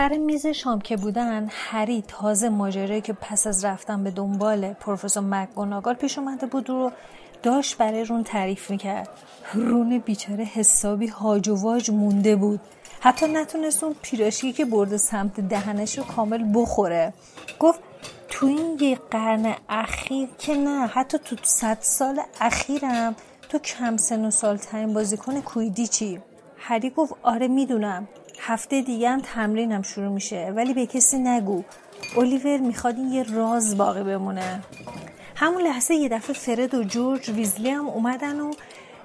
سر میز شام که بودن هری تازه ماجرایی که پس از رفتن به دنبال پروفسور مکگوناگال پیش اومده بود رو داشت برای رون تعریف می‌کرد. رون بیچاره حسابی هاج و واج مونده بود. حتی نتونست اون پیراشی که برده سمت دهنش رو کامل بخوره. گفت تو این یه قرن اخیر که نه حتی تو صد سال اخیرم تو کم سن و سال ترین بازیکن چی؟ هری گفت آره می‌دونم. هفته دیگه هم تمرینم شروع میشه. ولی به کسی نگو. الیور می‌خواد این یه راز باقی بمونه. همون لحظه یه دفعه فرد و جورج ویزلی هم اومدن و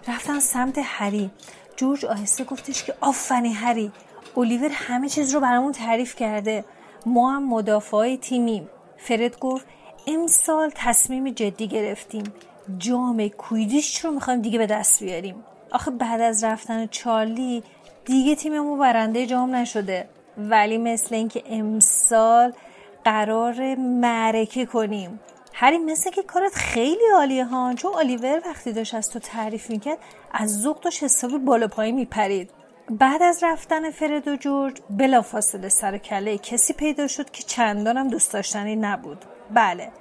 رفتن سمت هری. جورج آهسته گفتش که آفرین هری. الیور همه چیز رو برامون تعریف کرده. ما هم مدافعای تیمیم. فرد گفت امسال تصمیم جدی گرفتیم. جام کویدیش رو می‌خوایم دیگه به دست بیاریم. آخه بعد از رفتن چارلی دیگه تیممون برنده جام نشده. ولی مثل اینکه امسال قرار معرکه کنیم. هری مثل که کارت خیلی عالیه ها. چون آلیور وقتی داشت از تو تعریف می‌کرد از ذوق داشت حسابی بالا پایی میپرید. بعد از رفتن فرد و جورج بلافاصله سر کله کسی پیدا شد که چندانم دوست داشتنی نبود. بله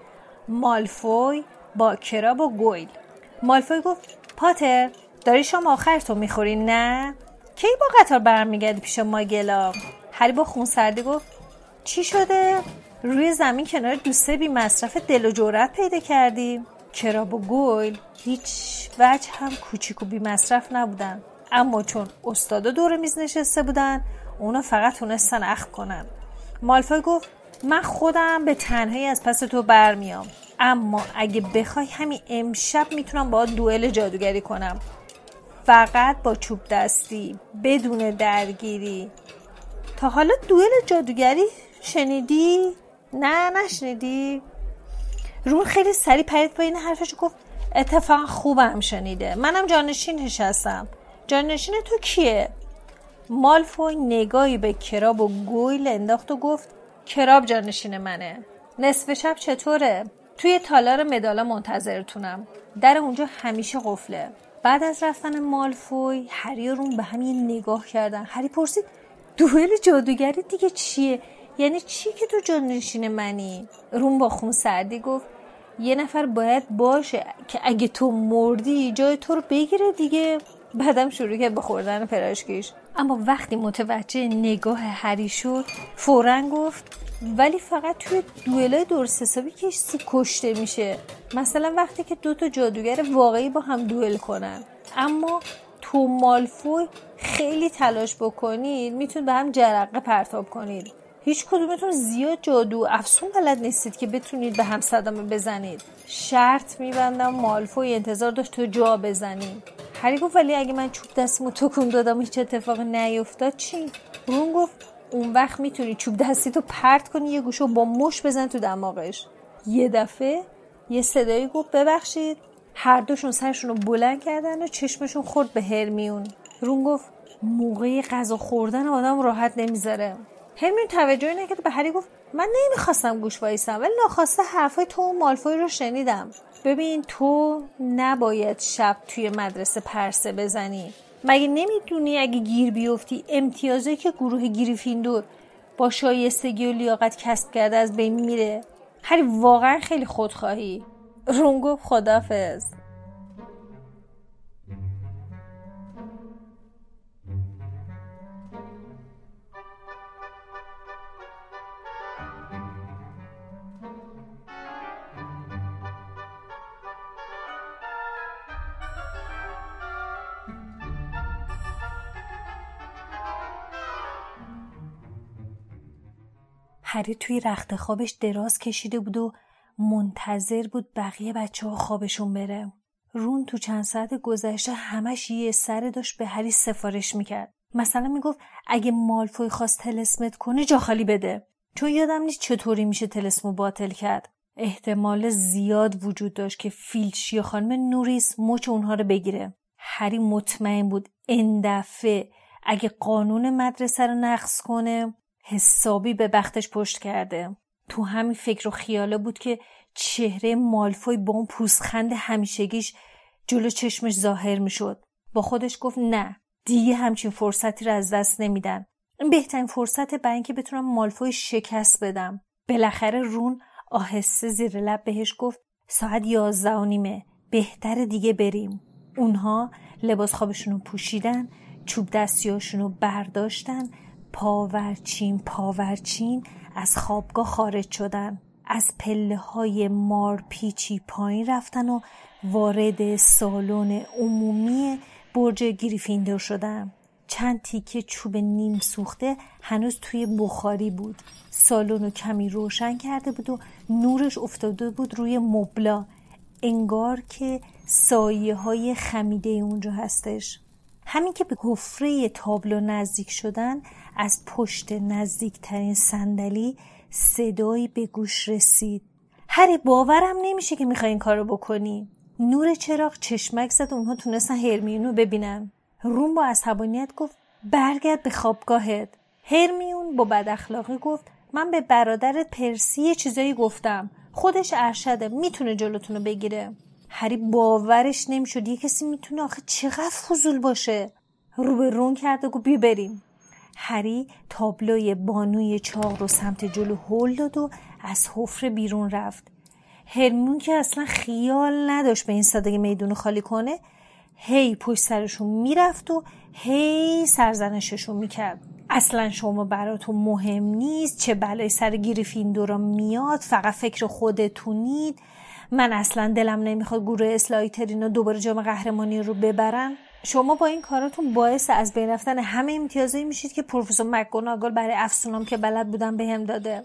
مالفوی با کراب و گویل. مالفوی گفت پاتر داری شما آخر تو می‌خوری نه؟ کی با قطار برمیگردی پیش ماگلا؟ هری با خونسردی گفت چی شده؟ روی زمین کنار دوسته بی مصرف دل و جورت پیدا کردی؟ کراب و گویل هیچ وجه هم کوچیک و بی مصرف نبودن. اما چون استادا دور میز نشسته بودن اونا فقط تونستن اخم کنن. مالفای گفت من خودم به تنهایی از پس تو برمیام. اما اگه بخوای همین امشب می‌تونم با دوئل جادوگری کنم. فقط با چوب دستی بدون درگیری تا حالا دوئل جادوگری شنیدی؟ نه نشنیدی؟ رون خیلی سری پرید این حرفش گفت اتفاقا خوبم شنیده منم جانشینش هستم جانشین تو کیه؟ مالفوی نگاهی به کراب و گویل انداخت و گفت کراب جانشین منه نصف شب چطوره؟ توی تالار مدالا منتظرتونم در اونجا همیشه قفله بعد از رفتن مالفوی هری و رون به همین نگاه کردن. هری پرسید دوئل جادوگری دیگه چیه؟ یعنی چی که تو جانشین منی؟ رون با خون سردی گفت یه نفر باید باشه که اگه تو مردی جای تو رو بگیره دیگه. بعدم شروع کرد به خوردن پراشکیش اما وقتی متوجه نگاه هری شد فورا گفت ولی فقط توی دوئلای درست حسابی کسی کشته میشه. مثلا وقتی که دو تا جادوگر واقعی با هم دوئل کنن. اما تو مالفوی خیلی تلاش بکنید می‌تونید به هم جرقه پرتاب کنید. هیچ کدومتون زیاد جادو افسون بلد نیستید که بتونید به هم صدمه بزنید. شرط میبندم مالفوی انتظار داشت تو جا بزنید هری گفت ولی اگه من چوب دستمو تکون دادم هیچ اتفاق نیفتاد چی؟ رون گفت اون وقت می‌تونی چوب دستی تو پرت کنی یه گوشو با مش بزن تو دماغش. یه دفعه یه صدایی گفت ببخشید. هر دوشون سرشون رو بلند کردن و چشمشون خورد به هرمیون. رون گفت موقع غذا خوردن آدم راحت نمی‌ذاره. هرمیون توجهی نکرد به هری گفت من نمی‌خواستم گوش وایسم ولی ناخواسته حرفای تو و مالفوی رو شنیدم. ببین تو نباید شب توی مدرسه پرسه بزنی. مگه نمی‌دونی اگه گیر بیفتی امتیازی که گروه گریفیندور با شایستگی و لیاقت کسب کرده از بین میره؟ هری واقعا خیلی خودخواهی. رون گفت خدافز هری توی رخت خوابش دراز کشیده بود و منتظر بود بقیه بچه ها خوابشون بره. رون تو چند ساعت گذشته همش یه سره داشت به هری سفارش می‌کرد. مثلا می‌گفت اگه مالفوی خواست تلسمت کنه جا خالی بده. چون یادم نیست چطوری میشه تلسمو باطل کرد. احتمال زیاد وجود داشت که فیلچی خانم نوریس مچ اونها رو بگیره. هری مطمئن بود این دفعه اگه قانون مدرسه رو نقض کنه حسابی به بختش پشت کرده. تو همین فکر و خیاله بود که چهره مالفوی با اون پوزخند همیشگیش جلو چشمش ظاهر می‌شد. با خودش گفت نه دیگه همچین فرصتی رو از دست نمیدن این بهترین فرصت برای اینکه بتونم مالفوی شکست بدم. بالاخره رون آهسته زیر لب بهش گفت ساعت یازده و نیمه بهتر دیگه بریم. اونها لباس خوابشون رو پوشیدن چوب دستیاشون رو برداشتن پاورچین پاورچین از خوابگاه خارج شدن از پله های مارپیچی پایین رفتن و وارد سالن عمومی برج گریفیندور شدن چند تیکه چوب نیم سوخته هنوز توی بخاری بود. سالن رو کمی روشن کرده بود و نورش افتاده بود روی مبلا. انگار که سایه های خمیده اونجا هستش. همین که به حفره تابلو نزدیک شدن از پشت نزدیکترین صندلی صدایی به گوش رسید. هری باورم نمیشه که می‌خوای این کارو بکنی. نور چراغ چشمک زد و اونها تونستن هرمیون رو ببینن. روم با عصبانیت گفت برگرد به خوابگاهت. هرمیون با بد اخلاقی گفت من به برادرت پرسی یه چیزایی گفتم. خودش ارشده می‌تونه جلوتونو بگیره. هری باورش نمی‌شد. یه کسی می‌تونه آخه چقدر فضول باشه. رو به رون کرد و گفت بریم. هری تابلوی بانوی چاق رو سمت جلو هل داد و از حفره بیرون رفت. هرمون که اصلا خیال نداشت به این سادگی میدون خالی کنه هی پشت سرشون می‌رفت و هی سرزنششون می‌کرد. اصلا شما براتون مهم نیست چه بلای سر گریفیندورا میاد فقط فکر خودتونید. من اصلا دلم نمی‌خواد گروه اسلایترین دوباره جام قهرمانی رو ببرن. شما با این کاراتون باعث از بین رفتن همه امتیازایی میشید که پروفسور مکگوناگل برای افسونام که بلد بودم بهم داده.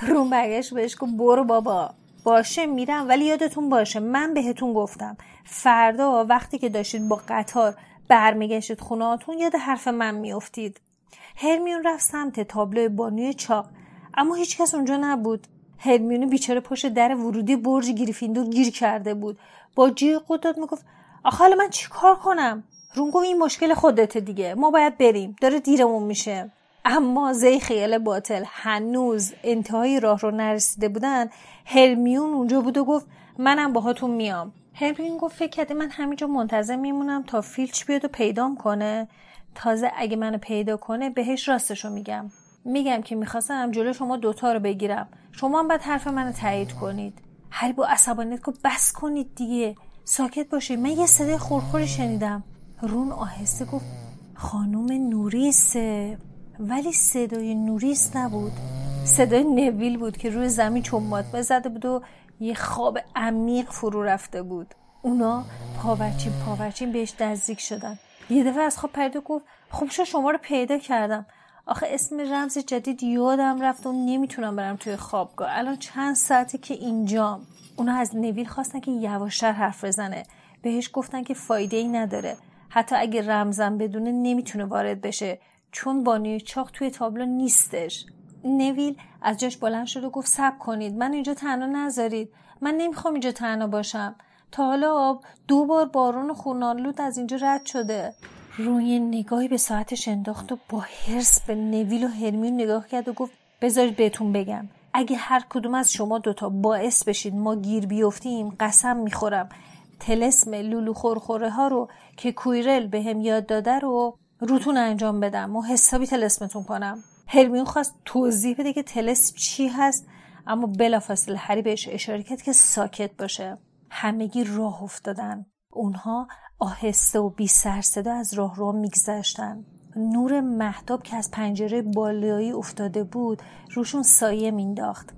روم برگشت بهش گفت برو بابا. باشه میرم ولی یادتون باشه من بهتون گفتم. فردا وقتی که داشتید با قطار برمیگشتید خونهاتون یاد حرف من میافتید. هرمیون رفت سمت تابلو بانوی چاق. اما هیچکس اونجا نبود. هرمیون بیچاره پشت در ورودی برج گریفیندور گیر کرده بود. با جیغ قدرت می‌گفت آخه حالا من چیکار کنم؟ رون گفت این مشکل خودته دیگه. ما باید بریم. داره دیرمون میشه. اما زی خیال باطل هنوز انتهای راه رو نرسیده بودن. هرمیون اونجا بود و گفت منم باهاتون میام. هرمیون گفت فکر کرده من همینجا منتظر میمونم تا فیلچ بیاد و پیدام کنه. تازه اگه منو پیدا کنه بهش راستشو میگم. میگم که می‌خواستم جلو شما دوتا رو بگیرم. شما هم باید حرف منو تایید کنید. هری با عصبانیت گفت بس کنید دیگه. ساکت باشید. من یه صدای خورخوری شنیدم. رون آهسته گفت خانوم نوریسه. ولی صدای نوریس نبود. صدای نویل بود که روی زمین چمات بزده بود و یه خواب عمیق فرو رفته بود. اونا پاورچین پاورچین بهش نزدیک شدن. یه دفعه از خواب پرید گفت خب شما رو پیدا کردم. آخه اسم رمز جدید یادم رفت و نمی‌تونم برم توی خوابگاه. الان چند ساعته که اینجام. اونا از نویل خواستن که یواشتر حرف بزنه. بهش گفتن که فایده ای نداره. حتی اگه رمزم بدونه نمی‌تونه وارد بشه. چون بانوی چاق توی تابلو نیستش. نویل از جاش بلند شد و گفت سب کنید. من اینجا تنها نذارید. من نمی‌خوام اینجا تنها باشم. تا حالا آب دو بار بارون خونالود از اینجا رد شده. روی نگاهی به ساعتش انداخت و با حرس به نویل و هرمیون نگاه کرد و گفت بذارید بهتون بگم. اگه هر کدوم از شما دوتا باعث بشید ما گیر بیفتیم قسم می‌خورم. تلسم لولو خورخوره ها رو که کویرل به هم یاد داده رو روتون انجام بدم و حسابی تلسمتون کنم. هرمیون خواست توضیح بده که تلسم چی هست اما بلافاصله هری بهش اشاره کرد که ساکت باشه. همگی راه افتادن. اونها آهسته و بی سر از راه رو میگذشتن. نور محتاب که از پنجره بالایی افتاده بود روشون سایه مینداخت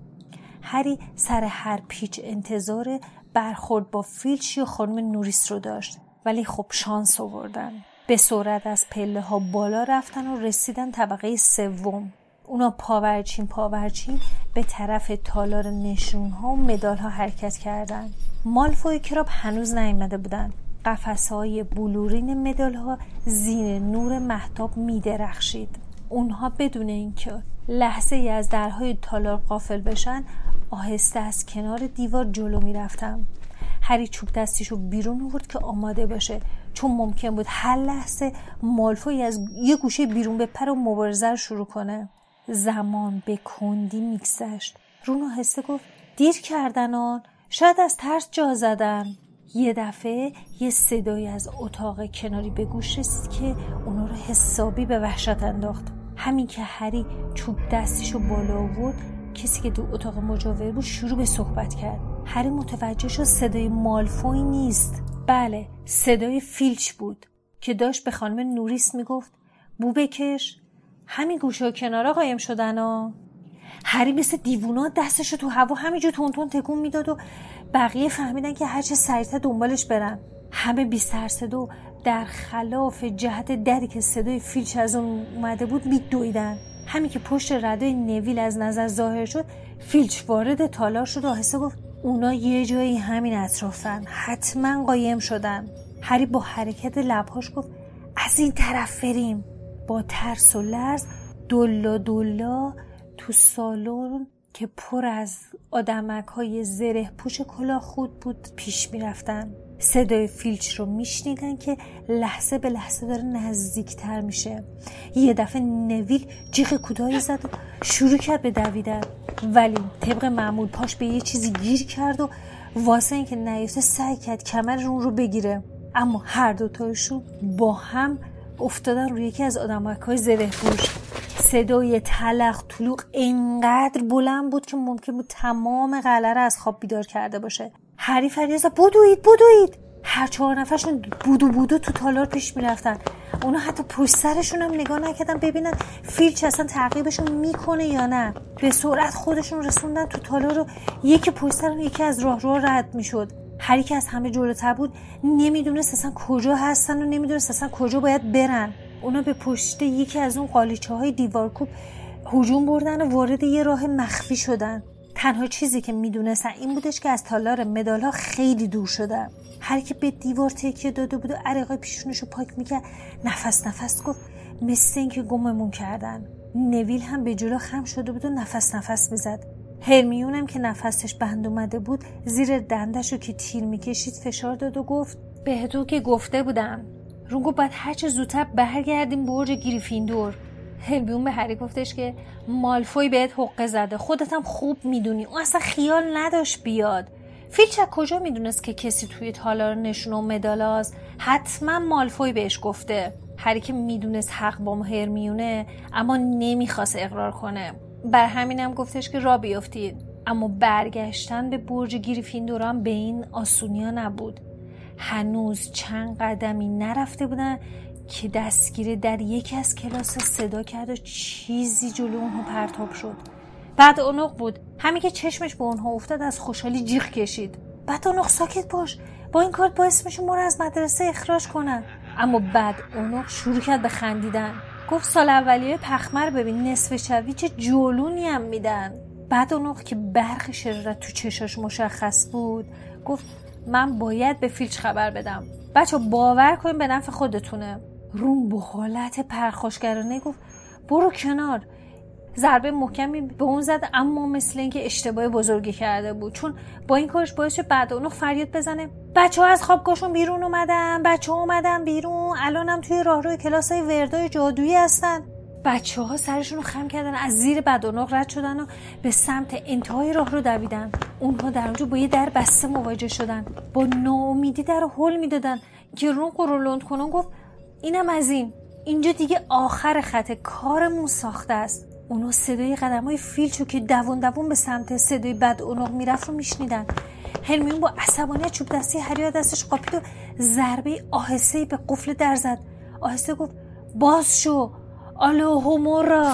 هری سر هر پیچ انتظار برخورد با فیلچی و خانم نوریس رو داشت. ولی خب شانس آوردن. به سرعت از پله ها بالا رفتن و رسیدن طبقه سوم. اونا پاورچین پاورچین به طرف تالار نشون ها و مدال ها حرکت کردند. مالفوی کراب هنوز نیامده بودن قفس های بلورین مدال ها زیر نور محتاب می درخشید. اونها بدون اینکه لحظه ای از درهای تالار قافل بشن آهسته از کنار دیوار جلو می رفتم. هری چوب دستیشو بیرون آورد که آماده باشه چون ممکن بود هر لحظه مالفوی از یه گوشه بیرون بپره و مبارزه رو شروع کنه زمان به کندی میگذشت. رون آهسته گفت دیر کردن آن. شاید از ترس جا زدن. یه دفعه یه صدایی از اتاق کناری به گوش رسید که اونا رو حسابی به وحشت انداخت. همین که هری چوب دستیشو بالا آورد کسی که دو اتاق مجاور بود شروع به صحبت کرد. هری متوجه شد صدای مالفوی نیست. بله صدای فیلچ بود که داشت به خانم نوریس می‌گفت بو بکش همین گوشه و کنارا قایم شدن ها. هری مثل دیوونا دستشو تو هوا همینجور تون تکون می‌داد و بقیه فهمیدن که هرچه سریعتر دنبالش برن. همه بی و در خلاف جهت دری که صدای فیلچ از اون اومده بود میدویدن. همین که پشت ردای نویل از نظر ظاهر شد فیلچ وارد تالار شد و آهسته گفت اونا یه جایی همین اطرافن. حتما قایم شدن. هری با حرکت لبهاش گفت از این طرف بریم. با ترس و لرز دلا دلا تو سالن که پر از آدمک های زره پوش کلاه خود بود پیش می‌رفتن. صدای فیلچ رو میشنیدن که لحظه به لحظه داره نزدیکتر میشه. یه دفعه نویل جیغ کوتاهی زد و شروع کرد به دویدن. ولی طبق معمول پاش به یه چیزی گیر کرد و واسه اینکه نیفته سعی کرد کمر اون رو بگیره. اما هر دوتاشون با هم افتادن روی یکی از آدمک های زره پوش صدای تلق طلوق اینقدر بلند بود که ممکن بود تمام را از خواب بیدار کرده باشه. هری فریاد زد بدوید بدوید! هر چهار نفرشون بودو بودو تو تالار پیش می‌رفتن. اونا حتی پشت سرشون هم نگاه نکردن ببینن فیلچ اصلا تعقیبشون می‌کنه یا نه. به سرعت خودشون رسوندن تو تالار رو یکی پشت سر یکی از راه رو رد می‌شد. هری که از همه جلوتر بود نمی‌دونست اصلا کجا هستن و نمی‌دونست اصلا کجا باید برن. اونا به پشت یکی از اون قالیچه های دیوارکوب هجوم بردن و وارد یه راه مخفی شدن. تنها چیزی که می‌دونستن این بودش که از تالار مدال ها خیلی دور شدن. هر که به دیوار تکیه داده بود و عرقای پیشونش رو پاک می‌کرد نفس نفس گفت مثل اینکه گممون کردن. نویل هم به جلو خم شده بود و نفس نفس می‌زد. هرمیونم که نفسش بند اومده بود زیر دندش رو که تیر می‌کشید فشار داد و گفت بهتون که گفته بودم. رونگو باید هرچه زودتر برگردیم برج گریفیندور. هرمیون به هری گفتش که مالفوی بهت حقه زده. خودت هم خوب می‌دونی. اون اصلا خیال نداشت بیاد. فیلچ کجا می‌دونست که کسی توی تالار نشون و مدالاز حتما مالفوی بهش گفته. هری که می‌دونست حق با هرمیونه اما نمی‌خواست اقرار کنه. بر همینم گفتش که را بیفتید اما برگشتن به برج گریفیندور هم به این آسونیا نبود. هنوز چند قدمی نرفته بودن که دستگیره در یکی از کلاس صدا کرد و چیزی جلو اونها پرتاب شد. بعد اونق بود. همین که چشمش به اونها افتاد از خوشحالی جیغ کشید. بعد اونق ساکت باش. با این کار باعث میشه ما رو از مدرسه اخراج کنن. اما بعد اونق شروع کرد به خندیدن. گفت سال اولیه پخمر ببین نصف شبی چه جولونی هم میدن. بعد اونق که برق شرارت تو چشاش مشخص بود گفت من باید به فیلچ خبر بدم. بچه باور کنیم به نفع خودتونه. روم با حالت پرخاشگرانه گفت برو کنار. ضربه محکمی به اون زد اما مثل اینکه اشتباه بزرگی کرده بود. چون با این کارش باعث شد بعد اونو فریاد بزنه. بچه ها از خوابگاهشون بیرون اومدن بچه ها اومدن بیرون. الانم توی راهروی کلاس های وردای جادویی هستن. بچه ها سرشون رو خم کردن از زیر بدونق رد شدن و به سمت انتهای راه رو دویدن. اونها در اونجا با یه در بسته مواجه شدن. با ناامیدی در حل می‌دادن. که رون قرولند کنون گفت اینم از این. اینجا دیگه آخر خط کارمون ساخته است. اونا صدای قدم های فیلچو که دوون دوون به سمت صدای بد اونق می‌رفت رو میشنیدن. هرمیون با عصبانیت چوب دستی هری دستش قاپید و ضربه آهسته به قفل در زد. آهسته گفت باز شو. آلو همورا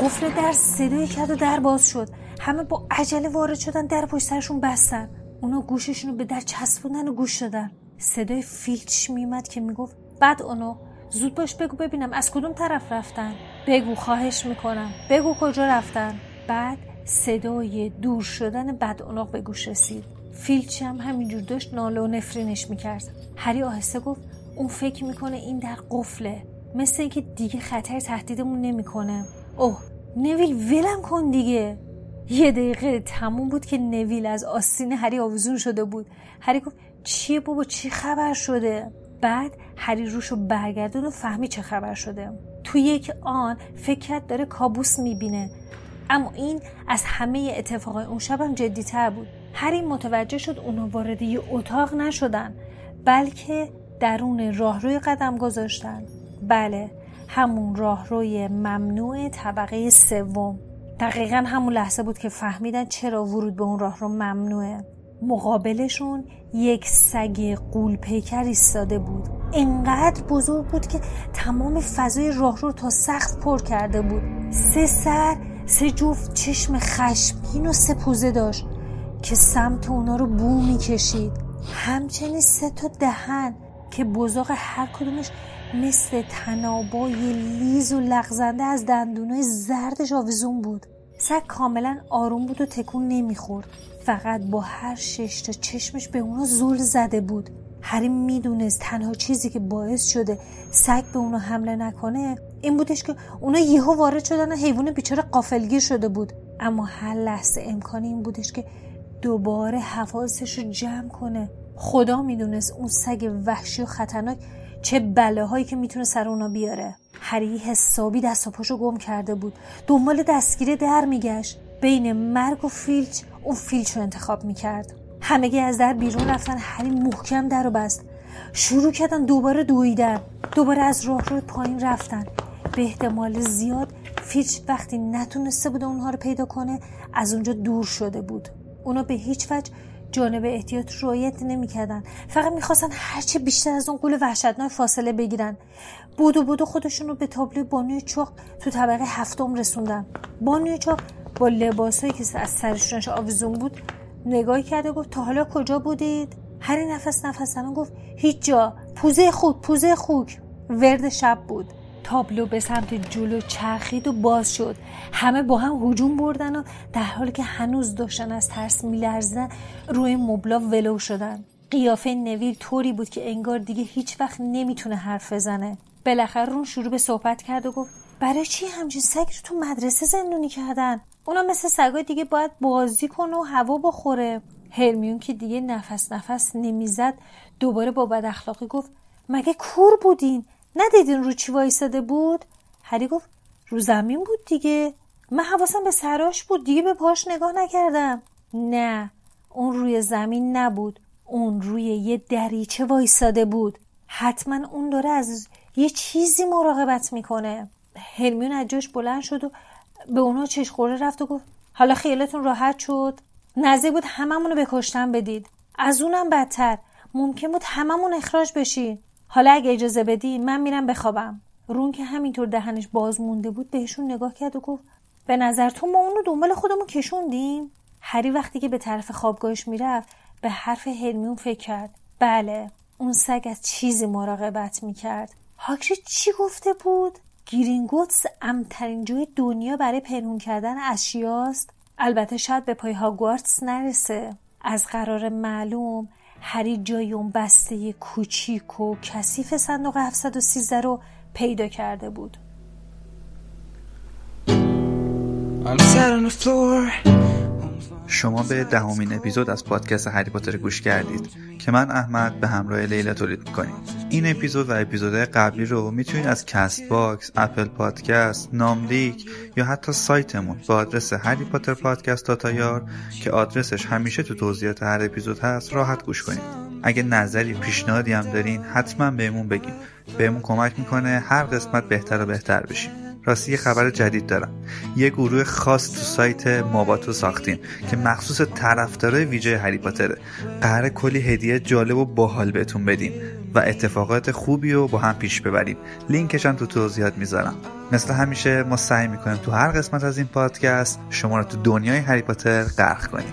قفل در صدای کرد و در باز شد. همه با عجله وارد شدن در پشت سرشون بستن. اونا گوششون رو به در چسبوندن و گوش دادن. صدای فیلچ میمد که می‌گفت بعد اونو زود باش بگو ببینم از کدوم طرف رفتن. بگو خواهش می‌کنم. بگو کجا رفتن. بعد صدای دور شدن بد اوناق به گوش رسید. فیلچ هم همینجور داشت ناله و نفرینش می‌کرد. هری آهسته گفت اون فکر می‌کنه این در قفله. مثل اینکه دیگه خطر تهدیدمون نمی‌کنه. اوه نویل ولم کن دیگه. یه دقیقه تموم بود که نویل از آستین هری آویزون شده بود. هری گفت چیه بابا؟ چی خبر شده؟ بعد هری روش رو برگردون و فهمی چه خبر شده. تو یک آن فکر کرد داره کابوس می‌بینه. اما این از همه اتفاقای اون شبم جدیتر بود. هری متوجه شد اونا وارد یه اتاق نشدن بلکه درون راهروی قدم گذاشتن. بله همون راهروی ممنوع طبقه سوم. دقیقا همون لحظه بود که فهمیدن چرا ورود به اون راهرو ممنوعه. مقابلشون یک سگ قول پیکر ایستاده بود. انقدر بزرگ بود که تمام فضای راهرو تا سقف پر کرده بود. سه سر سه جفت چشم خشمگین و سه پوزه داشت که سمت اونا رو بو می‌کشید. همچنین سه تا دهن که بزاق هر کدومش مثل تنابای لیز و لغزنده از دندونای زردش آویزون بود. سگ کاملا آروم بود و تکون نمی‌خورد. فقط با هر شش تا چشمش به اونا زل زده بود. هری می‌دونست تنها چیزی که باعث شده سگ به اونا حمله نکنه این بودش که اونا یهو وارد شدن و حیوان بیچاره قافلگیر شده بود. اما هر لحظه امکانی این بودش که دوباره حواسش رو جمع کنه. خدا می‌دونست اون سگ وحشی و خطرناک چه بلاهایی که می‌تونه سر اونا بیاره. هری حسابی دست و پاشو گم کرده بود. دنبال دستگیره در میگشت. بین مرگ و فیلچ اون فیلچ رو انتخاب می‌کرد. همگی از در بیرون رفتن هری محکم در و بست. شروع کردن دوباره دویدن دوباره از راه رو پایین رفتن. به احتمال زیاد فیلچ وقتی نتونسته بود اونها رو پیدا کنه از اونجا دور شده بود. اونا به هیچ وجه جانب احتیاط رعایت نمی‌کردن. فقط می‌خواستن هرچه بیشتر از اون قول وحشتناک فاصله بگیرن. بودو بودو خودشون رو به تابلوی بانوی چاق تو طبقه هفتم رسوندن. بانوی چاق با لباسایی که از سرشونش آویزون بود نگاهی کرده گفت تا حالا کجا بودید؟ هری نفس نفس زنان گفت هیچ جا پوزه خوک پوزه خوک. ورد شب بود. تابلو به سمت جلو چرخید و باز شد. همه با هم هجوم بردن و در حالی که هنوز داشتن از ترس میلرزن روی مبلا ولو شدن. قیافه نویل طوری بود که انگار دیگه هیچ وقت نمی‌تونه حرف بزنه. بالاخره رون شروع به صحبت کرد و گفت برای چی همچین سگ رو تو مدرسه زندونی کردن؟ اونا مثل سگای دیگه باید بازی کنه و هوا بخوره. هرمیون که دیگه نفس نفس نمی‌زد دوباره با بد اخلاقی گفت مگه کور بودین؟ ندیدین رو چی وایساده بود؟ هری گفت رو زمین بود دیگه. من حواسم به سراش بود دیگه به پاش نگاه نکردم. نه اون روی زمین نبود. اون روی یه دریچه وایساده بود. حتما اون داره از یه چیزی مراقبت می‌کنه. هرمیون از جاش بلند شد و به اونا چشخوره رفت و گفت حالا خیالتون راحت شد؟ نزدیک بود هممون رو بکشتن بدید. از اونم بدتر. ممکن بود هممون اخراج بشین. حالا اگه اجازه بدی من میرم بخوابم. رون که همینطور دهنش باز مونده بود بهشون نگاه کرد و گفت به نظر تو ما اونو دنبال خودمون کشوندیم؟ هری وقتی که به طرف خوابگاهش می‌رفت به حرف هرمیون فکر کرد. بله اون سگ از چیزی مراقبت می‌کرد. هاکری چی گفته بود؟ گیرینگوتس امترین جای دنیا برای پنهون کردن اشیاست؟ البته شاید به پای هاگوارتس نرسه. از قرار معلوم هری جای اون بسته کوچیک و کثیف صندوق 713 رو پیدا کرده بود. شما به دهمین اپیزود از پادکست هری پاتر گوش کردید که من احمد به همراه لیلا تولید می‌کنیم. این اپیزود و اپیزودهای قبلی رو می‌تونید از Castbox، Apple Podcast، ناملیک یا حتی سایتمون با آدرس Harry Potter Podcast dot IR که آدرسش همیشه تو توضیحات هر اپیزود هست راحت گوش کنید. اگه نظری پیشنهادی هم دارین حتما بهمون بگین. بهمون کمک می‌کنه هر قسمت بهتر و بهتر بشیم. راستی یه خبر جدید دارم. یه گروه خاص تو سایت ماباتو ساختیم که مخصوص طرفدارای ویژه هری پاتره. قرار کلی هدیه جالب و باحال بهتون بدیم و اتفاقات خوبی رو با هم پیش ببریم. لینکش هم تو توضیحات می‌ذارم. مثل همیشه ما سعی می‌کنیم تو هر قسمت از این پادکست شما رو تو دنیای هری پاتر غرق کنیم.